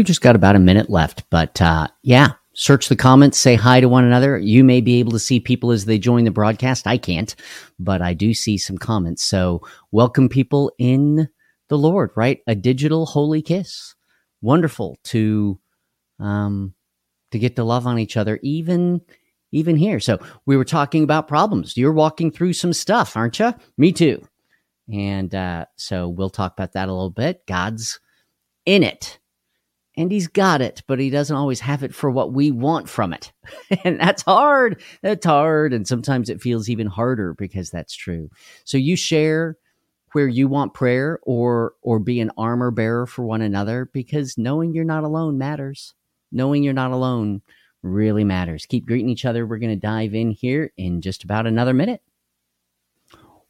We've just got about a minute left, but uh, yeah, search the comments, say hi to one another. You may be able to see people as they join the broadcast. I can't, but I do see some comments. So welcome people in the Lord, right? A digital holy kiss. Wonderful to um to get to love on each other even even here. So we were talking about problems. You're walking through some stuff, aren't you? Me too. And uh, so we'll talk about that a little bit. God's in it and he's got it, but he doesn't always have it for what we want from it. and that's hard. That's hard. And sometimes it feels even harder because that's true. So you share where you want prayer or or be an armor bearer for one another because knowing you're not alone matters. Knowing you're not alone really matters. Keep greeting each other. We're going to dive in here in just about another minute.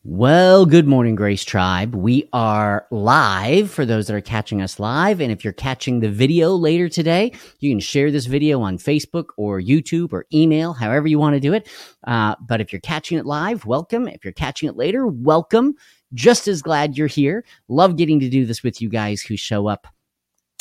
Well, good morning, Grace Tribe. We are live for those that are catching us live. And if you're catching the video later today, you can share this video on Facebook or YouTube or email, however you want to do it. Uh, but if you're catching it live, welcome. If you're catching it later, welcome. Just as glad you're here. Love getting to do this with you guys who show up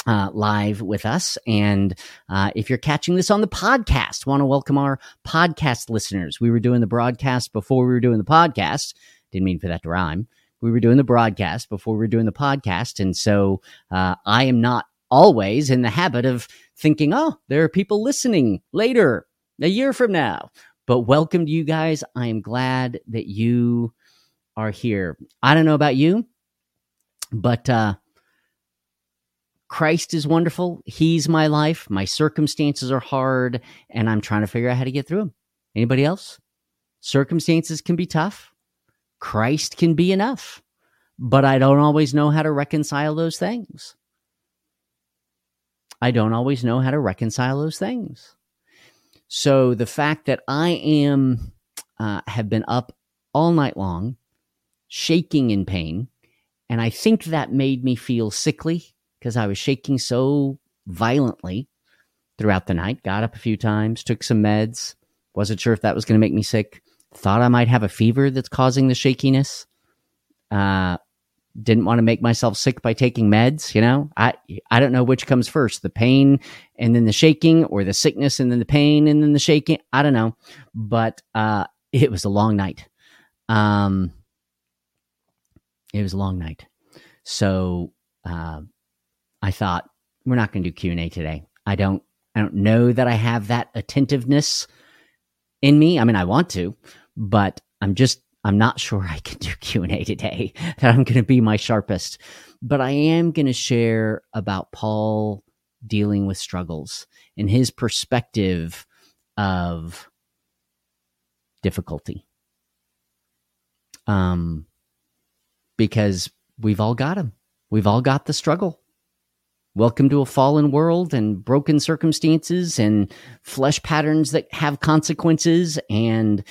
uh, live with us. And uh, if you're catching this on the podcast, want to welcome our podcast listeners. We were doing the broadcast before we were doing the podcast. Didn't mean for that to rhyme. We were doing the broadcast before we were doing the podcast. And so uh, I am not always in the habit of thinking, oh, there are people listening later, a year from now. But welcome to you guys. I am glad that you are here. I don't know about you, but uh, Christ is wonderful. He's my life. My circumstances are hard, and I'm trying to figure out how to get through them. Anybody else? Circumstances can be tough. Christ can be enough, but I don't always know how to reconcile those things. I don't always know how to reconcile those things. So the fact that I am uh, have been up all night long, shaking in pain, and I think that made me feel sickly because I was shaking so violently throughout the night. Got up a few times, took some meds. Wasn't sure if that was going to make me sick. Thought I might have a fever that's causing the shakiness. Uh, didn't want to make myself sick by taking meds. You know, I I don't know which comes first, the pain and then the shaking, or the sickness and then the pain and then the shaking. I don't know, but uh, it was a long night. Um, it was a long night. So uh, I thought we're not going to do Q and A today. I don't I don't know that I have that attentiveness in me. I mean, I want to, but I'm just I'm not sure I can do Q and A today. That I'm going to be my sharpest, but I am going to share about Paul dealing with struggles and his perspective of difficulty. Um, because we've all got them. We've all got the struggle. Welcome to a fallen world and broken circumstances and flesh patterns that have consequences and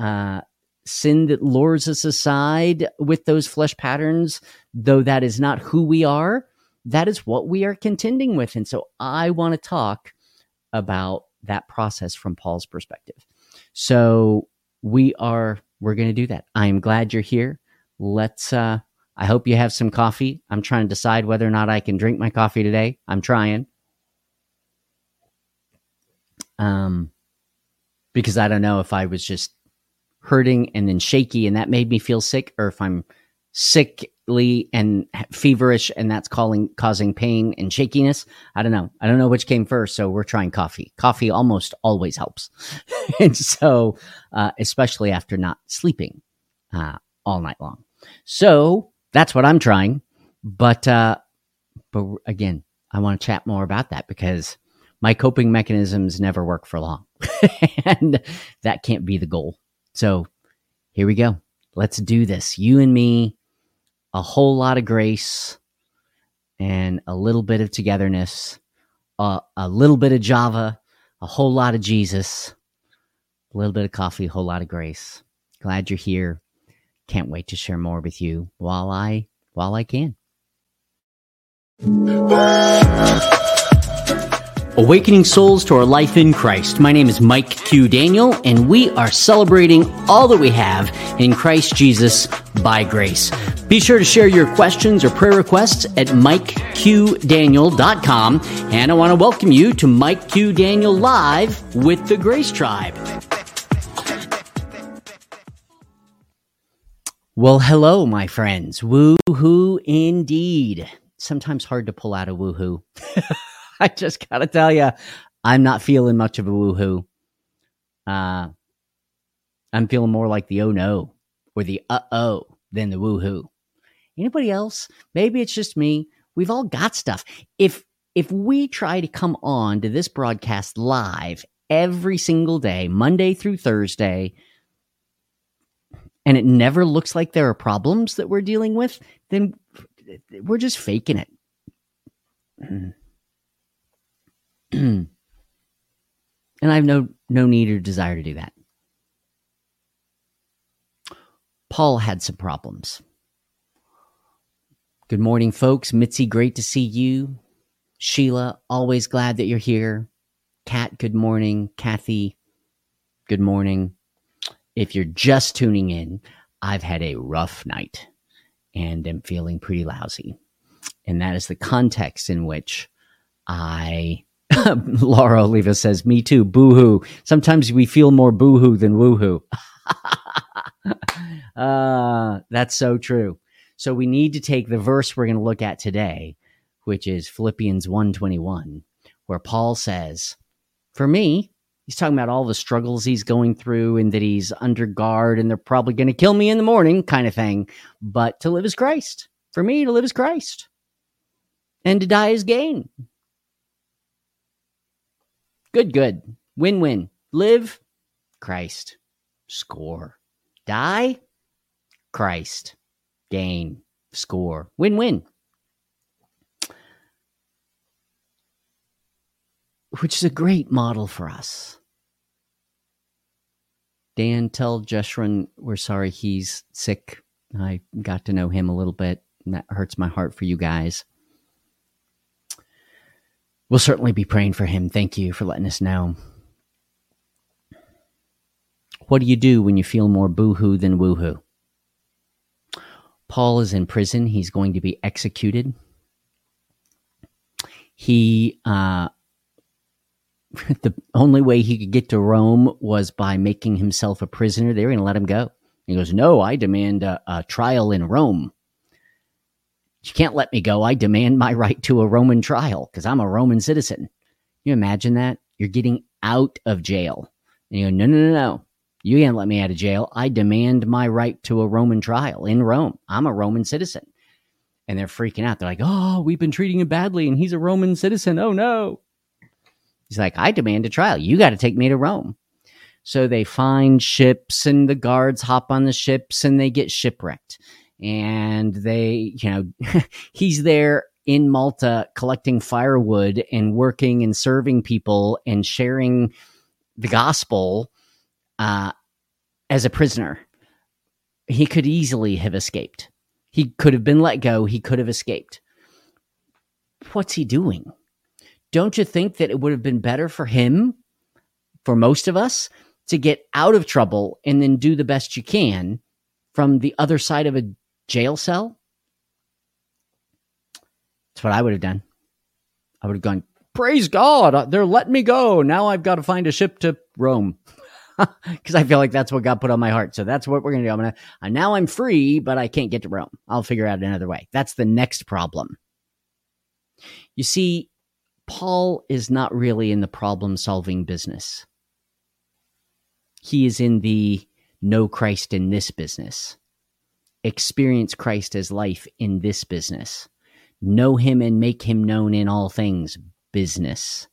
uh, sin that lures us aside with those flesh patterns, though that is not who we are. That is what we are contending with. And so I want to talk about that process from Paul's perspective. So we are, we're going to do that. I am glad you're here. Let's, uh, I hope you have some coffee. I'm trying to decide whether or not I can drink my coffee today. I'm trying. Um, because I don't know if I was just hurting and then shaky and that made me feel sick, or if I'm sickly and feverish and that's calling causing pain and shakiness. I don't know. I don't know which came first. So we're trying coffee. Coffee almost always helps, and so uh, especially after not sleeping uh, all night long. So that's what I'm trying. But uh, but again, I want to chat more about that because my coping mechanisms never work for long, and that can't be the goal. So here we go. Let's do this. You and me, a whole lot of grace and a little bit of togetherness, a little bit of Java, a whole lot of Jesus, a little bit of coffee, a whole lot of grace. Glad you're here. Can't wait to share more with you while I while I can. Awakening souls to our life in Christ. My name is Mike Q. Daniel, and we are celebrating all that we have in Christ Jesus by grace. Be sure to share your questions or prayer requests at MikeQDaniel.com. And I want to welcome you to Mike Q. Daniel Live with the Grace Tribe. Well, hello, my friends. Woohoo indeed. Sometimes hard to pull out a woohoo. I just gotta tell you, I'm not feeling much of a woohoo. Uh, I'm feeling more like the oh no or the uh oh than the woohoo. Anybody else? Maybe it's just me. We've all got stuff. If if we try to come on to this broadcast live every single day, Monday through Thursday, and it never looks like there are problems that we're dealing with, then we're just faking it. and I have no no need or desire to do that. Paul had some problems. Good morning, folks. Mitzi, great to see you. Sheila, always glad that you're here. Kat, good morning. Kathy, good morning. If you're just tuning in, I've had a rough night and am feeling pretty lousy. And that is the context in which I Laura Oliva says, "Me too, boo hoo. Sometimes we feel more boo hoo than woohoo. uh, that's so true. So we need to take the verse we're going to look at today, which is Philippians 1:21, where Paul says, "For me, he's talking about all the struggles he's going through and that he's under guard and they're probably going to kill me in the morning kind of thing, but to live is Christ. For me, to live is Christ. And to die is gain." Good, good. Win win. Live, Christ. Score. Die, Christ. Gain. Score. Win win. Which is a great model for us. Dan, tell Jeshurun we're sorry he's sick. I got to know him a little bit, and that hurts my heart for you guys. We'll certainly be praying for him. Thank you for letting us know. What do you do when you feel more boohoo than woohoo? Paul is in prison. He's going to be executed. He, uh, the only way he could get to Rome was by making himself a prisoner. They were going to let him go. He goes, No, I demand a, a trial in Rome. You can't let me go. I demand my right to a Roman trial because I'm a Roman citizen. You imagine that? You're getting out of jail. And you go, no, no, no, no. You can't let me out of jail. I demand my right to a Roman trial in Rome. I'm a Roman citizen. And they're freaking out. They're like, oh, we've been treating him badly and he's a Roman citizen. Oh, no. He's like, I demand a trial. You got to take me to Rome. So they find ships and the guards hop on the ships and they get shipwrecked and they, you know, he's there in Malta collecting firewood and working and serving people and sharing the gospel uh, as a prisoner. He could easily have escaped. He could have been let go. He could have escaped. What's he doing? Don't you think that it would have been better for him, for most of us, to get out of trouble and then do the best you can from the other side of a jail cell. That's what I would have done. I would have gone, praise God, uh, they're letting me go. Now I've got to find a ship to Rome. Because I feel like that's what God put on my heart. So that's what we're going to do. I'm going to, uh, now I'm free, but I can't get to Rome. I'll figure out another way. That's the next problem. You see, Paul is not really in the problem solving business. He is in the know Christ in this business experience Christ as life in this business. Know him and make him known in all things business.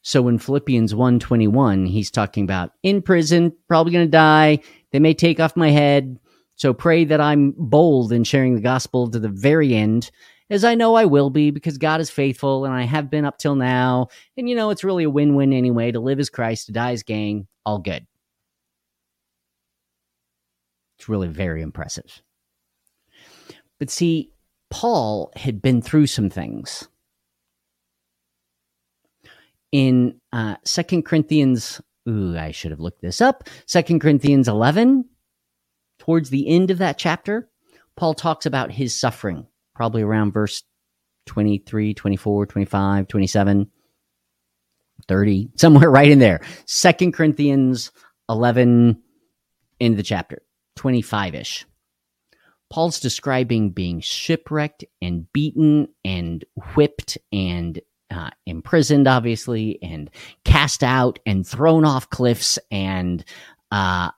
So in Philippians 121, he's talking about in prison, probably going to die. They may take off my head. So pray that I'm bold in sharing the gospel to the very end, as I know I will be because God is faithful and I have been up till now. And you know, it's really a win win anyway. To live as Christ, to die as gain, all good. It's really very impressive. But see, Paul had been through some things. in uh, 2 Corinthians, ooh, I should have looked this up. 2 Corinthians 11, towards the end of that chapter, Paul talks about his suffering, probably around verse 23, 24, 25, 27, 30, somewhere right in there. Second Corinthians 11, into the chapter, 25 ish. Paul's describing being shipwrecked and beaten and whipped and uh, imprisoned, obviously, and cast out and thrown off cliffs, and uh,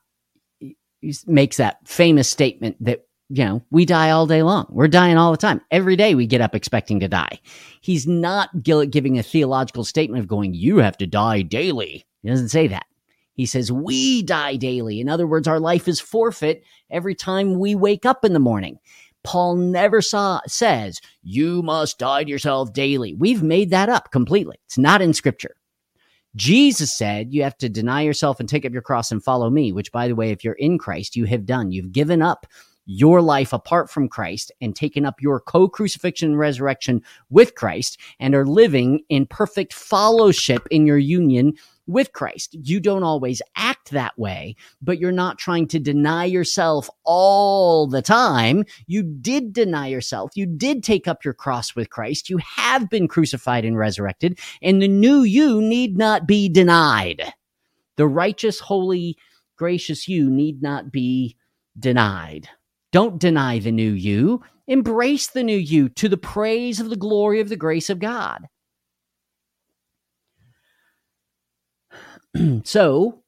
makes that famous statement that you know we die all day long. We're dying all the time. Every day we get up expecting to die. He's not giving a theological statement of going, "You have to die daily." He doesn't say that. He says, We die daily. In other words, our life is forfeit every time we wake up in the morning. Paul never saw, says, You must die to yourself daily. We've made that up completely. It's not in scripture. Jesus said, You have to deny yourself and take up your cross and follow me, which, by the way, if you're in Christ, you have done. You've given up your life apart from Christ and taken up your co crucifixion and resurrection with Christ and are living in perfect fellowship in your union with Christ. You don't always act that way, but you're not trying to deny yourself all the time. You did deny yourself. You did take up your cross with Christ. You have been crucified and resurrected, and the new you need not be denied. The righteous, holy, gracious you need not be denied. Don't deny the new you. Embrace the new you to the praise of the glory of the grace of God. so,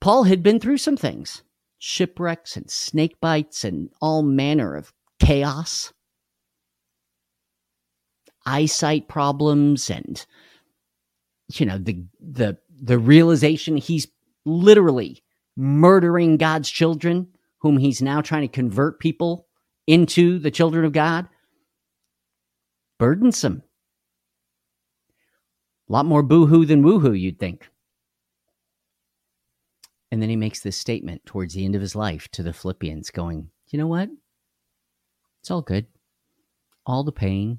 Paul had been through some things shipwrecks and snake bites and all manner of chaos, eyesight problems, and you know the the the realization he's literally murdering God's children, whom he's now trying to convert people into the children of God. Burdensome. A lot more boohoo than woohoo, you'd think. And then he makes this statement towards the end of his life to the Philippians, going, You know what? It's all good. All the pain,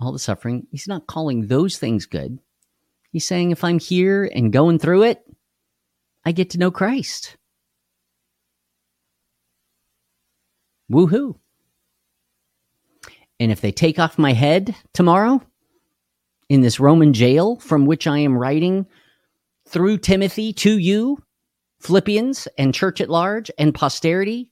all the suffering. He's not calling those things good. He's saying, If I'm here and going through it, I get to know Christ. Woohoo. And if they take off my head tomorrow in this Roman jail from which I am writing through Timothy to you, Philippians and church at large and posterity,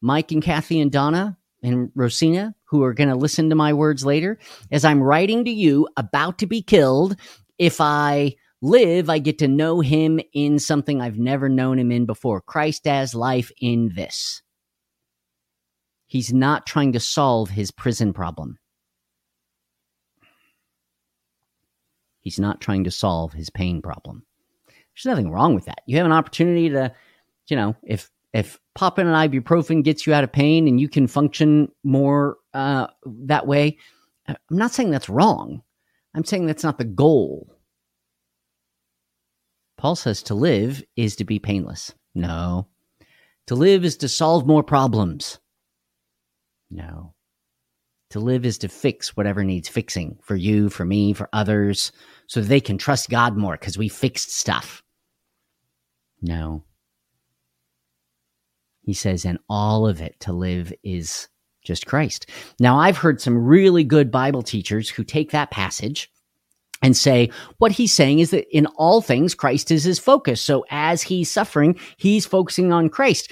Mike and Kathy and Donna and Rosina, who are going to listen to my words later, as I'm writing to you about to be killed, if I live, I get to know him in something I've never known him in before. Christ as life in this. He's not trying to solve his prison problem. He's not trying to solve his pain problem. There's nothing wrong with that. You have an opportunity to, you know, if if popping an ibuprofen gets you out of pain and you can function more uh, that way, I'm not saying that's wrong. I'm saying that's not the goal. Paul says to live is to be painless. No. To live is to solve more problems. No. To live is to fix whatever needs fixing for you, for me, for others, so they can trust God more because we fixed stuff. No. He says, and all of it to live is just Christ. Now, I've heard some really good Bible teachers who take that passage and say what he's saying is that in all things, Christ is his focus. So as he's suffering, he's focusing on Christ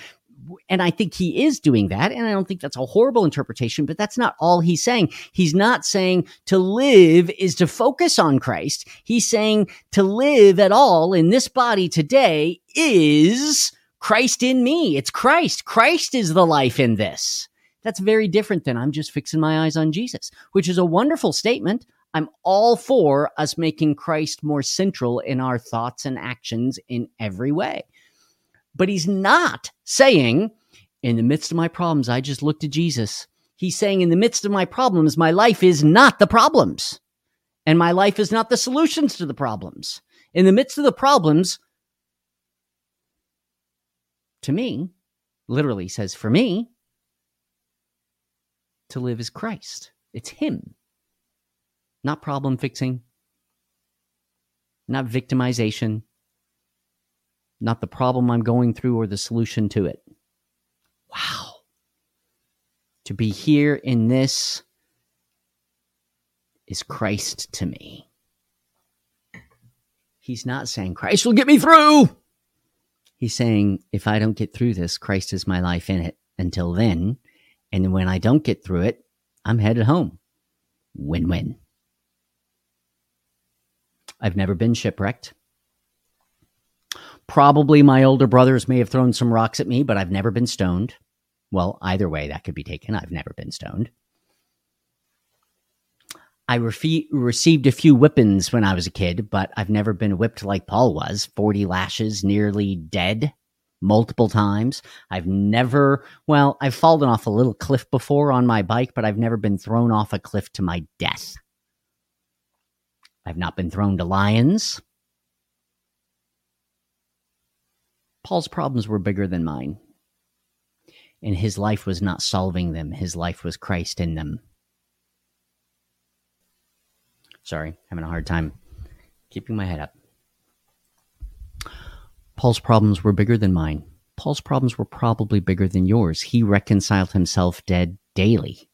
and I think he is doing that. And I don't think that's a horrible interpretation, but that's not all he's saying. He's not saying to live is to focus on Christ. He's saying to live at all in this body today is Christ in me. It's Christ. Christ is the life in this. That's very different than I'm just fixing my eyes on Jesus, which is a wonderful statement. I'm all for us making Christ more central in our thoughts and actions in every way. But he's not saying, in the midst of my problems, I just look to Jesus. He's saying, in the midst of my problems, my life is not the problems. And my life is not the solutions to the problems. In the midst of the problems, to me, literally says, for me, to live is Christ. It's Him, not problem fixing, not victimization, not the problem I'm going through or the solution to it. Wow. To be here in this is Christ to me. He's not saying, Christ will get me through. He's saying, if I don't get through this, Christ is my life in it until then. And when I don't get through it, I'm headed home. Win win. I've never been shipwrecked. Probably my older brothers may have thrown some rocks at me, but I've never been stoned. Well, either way, that could be taken. I've never been stoned. I refe- received a few whippings when I was a kid, but I've never been whipped like Paul was 40 lashes, nearly dead multiple times. I've never, well, I've fallen off a little cliff before on my bike, but I've never been thrown off a cliff to my death. I've not been thrown to lions. Paul's problems were bigger than mine. And his life was not solving them, his life was Christ in them. Sorry, having a hard time keeping my head up. Paul's problems were bigger than mine. Paul's problems were probably bigger than yours. He reconciled himself dead daily.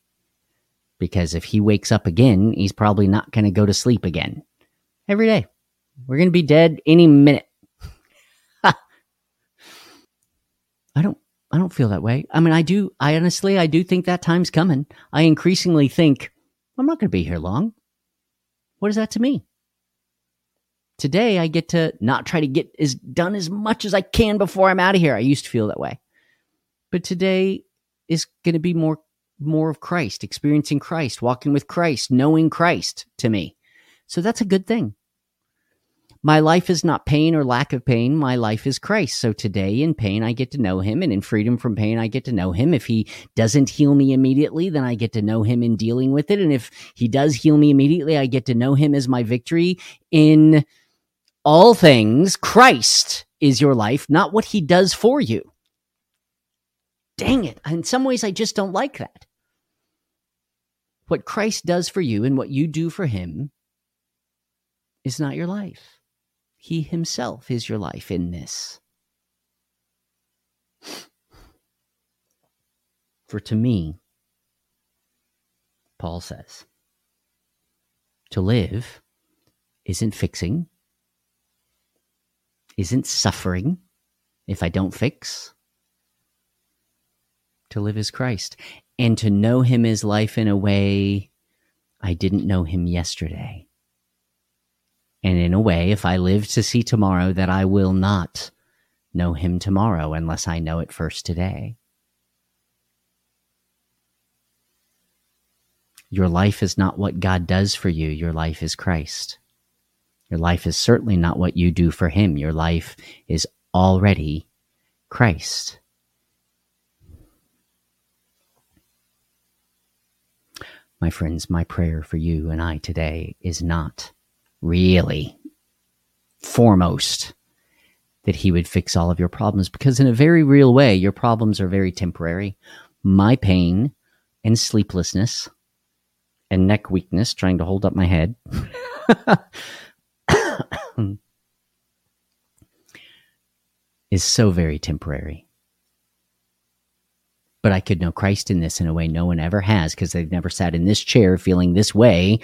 Because if he wakes up again, he's probably not going to go to sleep again. Every day. We're going to be dead any minute. I don't I don't feel that way. I mean, I do I honestly I do think that time's coming. I increasingly think I'm not going to be here long. What is that to me? Today, I get to not try to get as done as much as I can before I'm out of here. I used to feel that way. But today is going to be more more of Christ, experiencing Christ, walking with Christ, knowing Christ to me. So that's a good thing. My life is not pain or lack of pain. My life is Christ. So today in pain, I get to know him. And in freedom from pain, I get to know him. If he doesn't heal me immediately, then I get to know him in dealing with it. And if he does heal me immediately, I get to know him as my victory in all things. Christ is your life, not what he does for you. Dang it. In some ways, I just don't like that. What Christ does for you and what you do for him is not your life. He himself is your life in this. For to me, Paul says, to live isn't fixing, isn't suffering if I don't fix. To live is Christ, and to know him is life in a way I didn't know him yesterday. And in a way, if I live to see tomorrow, that I will not know him tomorrow unless I know it first today. Your life is not what God does for you, your life is Christ. Your life is certainly not what you do for him, your life is already Christ. My friends, my prayer for you and I today is not really foremost that he would fix all of your problems because in a very real way your problems are very temporary. My pain and sleeplessness and neck weakness trying to hold up my head. is so very temporary. But I could know Christ in this in a way no one ever has because they've never sat in this chair feeling this way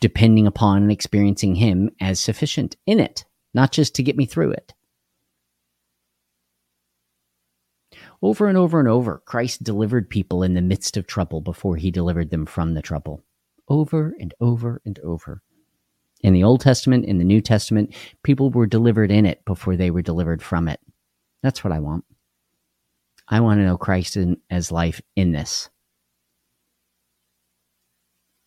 depending upon and experiencing Him as sufficient in it, not just to get me through it. Over and over and over, Christ delivered people in the midst of trouble before He delivered them from the trouble. Over and over and over. In the Old Testament, in the New Testament, people were delivered in it before they were delivered from it. That's what I want. I want to know Christ in, as life in this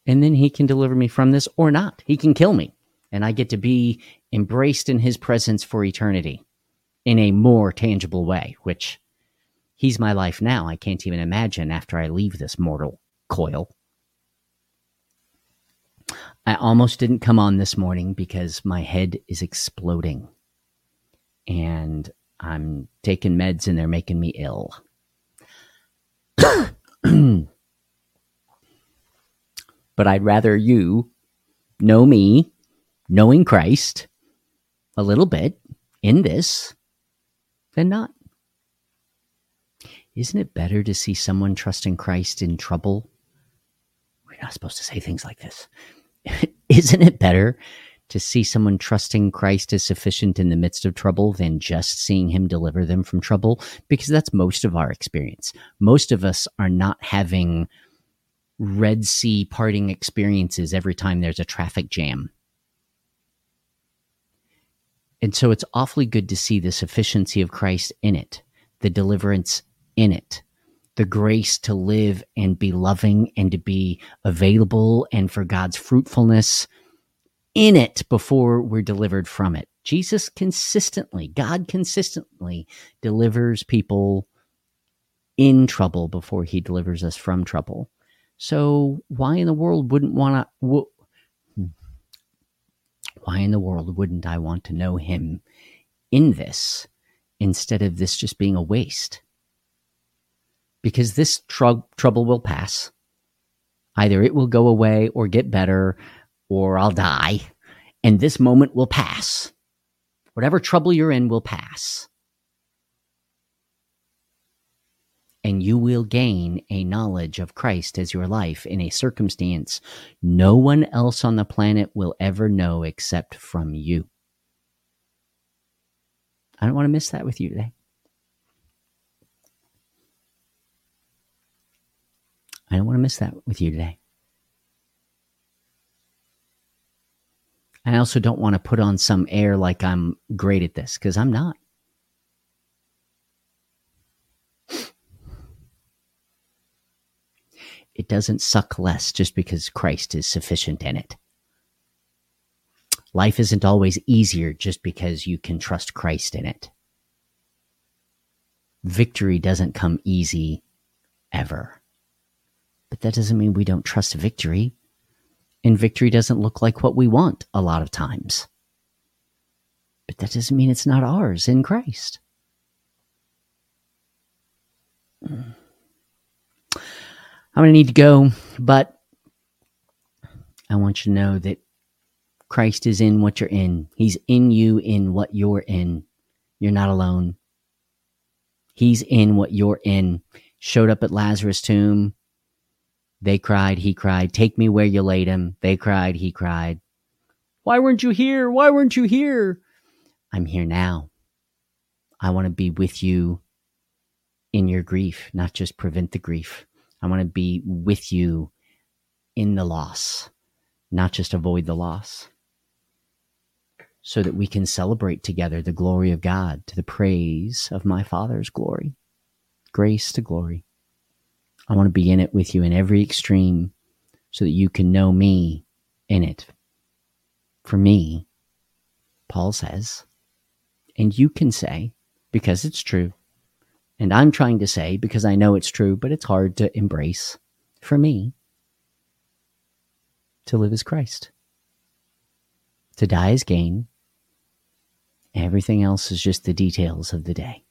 and then he can deliver me from this or not. He can kill me, and I get to be embraced in his presence for eternity in a more tangible way, which he's my life now. I can't even imagine after I leave this mortal coil. I almost didn't come on this morning because my head is exploding and I'm taking meds and they're making me ill. but I'd rather you know me, knowing Christ a little bit in this than not. Isn't it better to see someone trusting Christ in trouble? We're not supposed to say things like this. Isn't it better to see someone trusting Christ as sufficient in the midst of trouble than just seeing him deliver them from trouble? Because that's most of our experience. Most of us are not having Red Sea parting experiences every time there's a traffic jam. And so it's awfully good to see the sufficiency of Christ in it, the deliverance in it, the grace to live and be loving and to be available and for God's fruitfulness in it before we're delivered from it. Jesus consistently, God consistently delivers people in trouble before he delivers us from trouble. So why in the world wouldn't want to why in the world wouldn't I want to know him in this instead of this just being a waste? Because this tr- trouble will pass. Either it will go away or get better or I'll die, and this moment will pass. Whatever trouble you're in will pass. And you will gain a knowledge of Christ as your life in a circumstance no one else on the planet will ever know except from you. I don't want to miss that with you today. I don't want to miss that with you today. I also don't want to put on some air like I'm great at this because I'm not. It doesn't suck less just because Christ is sufficient in it. Life isn't always easier just because you can trust Christ in it. Victory doesn't come easy ever. But that doesn't mean we don't trust victory and victory doesn't look like what we want a lot of times. But that doesn't mean it's not ours in Christ. Hmm. I'm going to need to go, but I want you to know that Christ is in what you're in. He's in you in what you're in. You're not alone. He's in what you're in. Showed up at Lazarus' tomb, they cried, he cried, Take me where you laid him. They cried, he cried, Why weren't you here? Why weren't you here? I'm here now. I want to be with you in your grief, not just prevent the grief. I want to be with you in the loss, not just avoid the loss. So that we can celebrate together the glory of God to the praise of my Father's glory. Grace to glory. I want to be in it with you in every extreme so that you can know me in it. For me, Paul says, and you can say, because it's true, and I'm trying to say because I know it's true, but it's hard to embrace. For me, to live as Christ. To die is gain. Everything else is just the details of the day.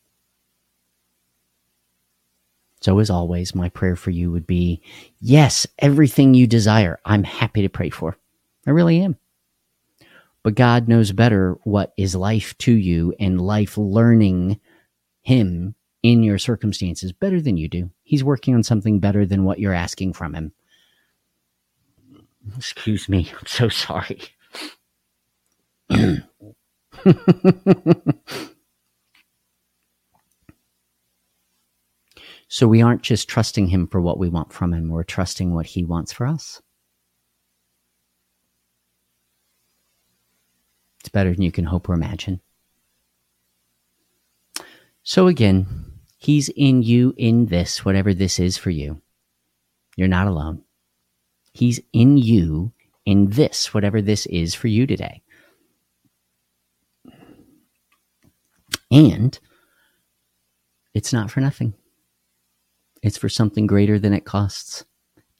So, as always, my prayer for you would be yes, everything you desire, I'm happy to pray for. I really am. But God knows better what is life to you and life learning Him in your circumstances better than you do. He's working on something better than what you're asking from Him. Excuse me. I'm so sorry. So we aren't just trusting Him for what we want from Him, we're trusting what He wants for us. It's better than you can hope or imagine. So again, He's in you in this, whatever this is for you. You're not alone. He's in you in this, whatever this is for you today. And it's not for nothing. It's for something greater than it costs.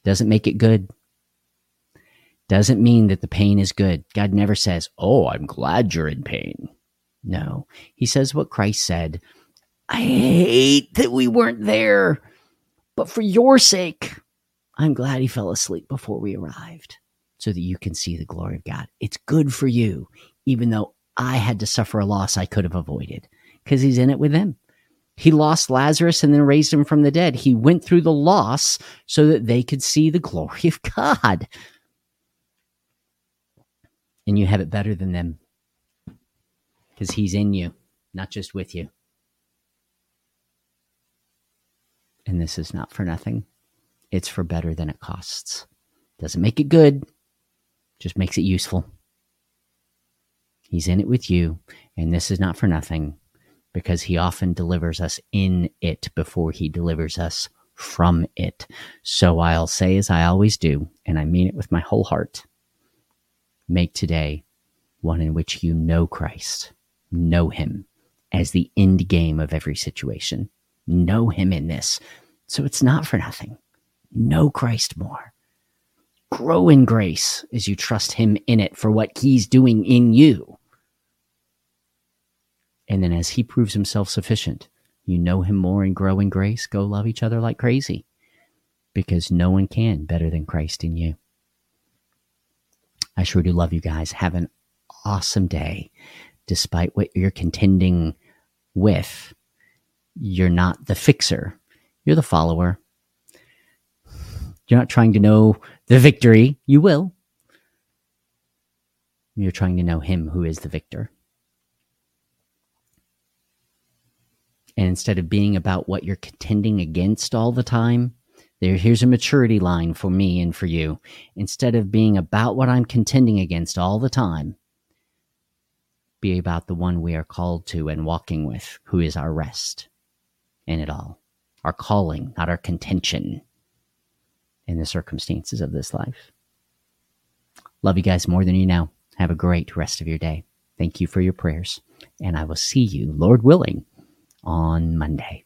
Doesn't make it good. Doesn't mean that the pain is good. God never says, Oh, I'm glad you're in pain. No. He says what Christ said I hate that we weren't there, but for your sake, I'm glad he fell asleep before we arrived. so that you can see the glory of God. It's good for you, even though I had to suffer a loss I could have avoided because he's in it with them. He lost Lazarus and then raised him from the dead. He went through the loss so that they could see the glory of God. And you have it better than them because he's in you, not just with you. And this is not for nothing. It's for better than it costs. Doesn't make it good, just makes it useful. He's in it with you, and this is not for nothing because he often delivers us in it before he delivers us from it. So I'll say as I always do, and I mean it with my whole heart make today one in which you know Christ, know him as the end game of every situation. Know him in this. So it's not for nothing. Know Christ more. Grow in grace as you trust him in it for what he's doing in you. And then as he proves himself sufficient, you know him more and grow in grace, go love each other like crazy. Because no one can better than Christ in you. I sure do love you guys. Have an awesome day. Despite what you're contending with, you're not the fixer, you're the follower. You're not trying to know the victory. You will. You're trying to know him who is the victor. And instead of being about what you're contending against all the time, there, here's a maturity line for me and for you. Instead of being about what I'm contending against all the time, be about the one we are called to and walking with, who is our rest in it all, our calling, not our contention in the circumstances of this life. Love you guys more than you know. Have a great rest of your day. Thank you for your prayers, and I will see you, Lord willing, on Monday.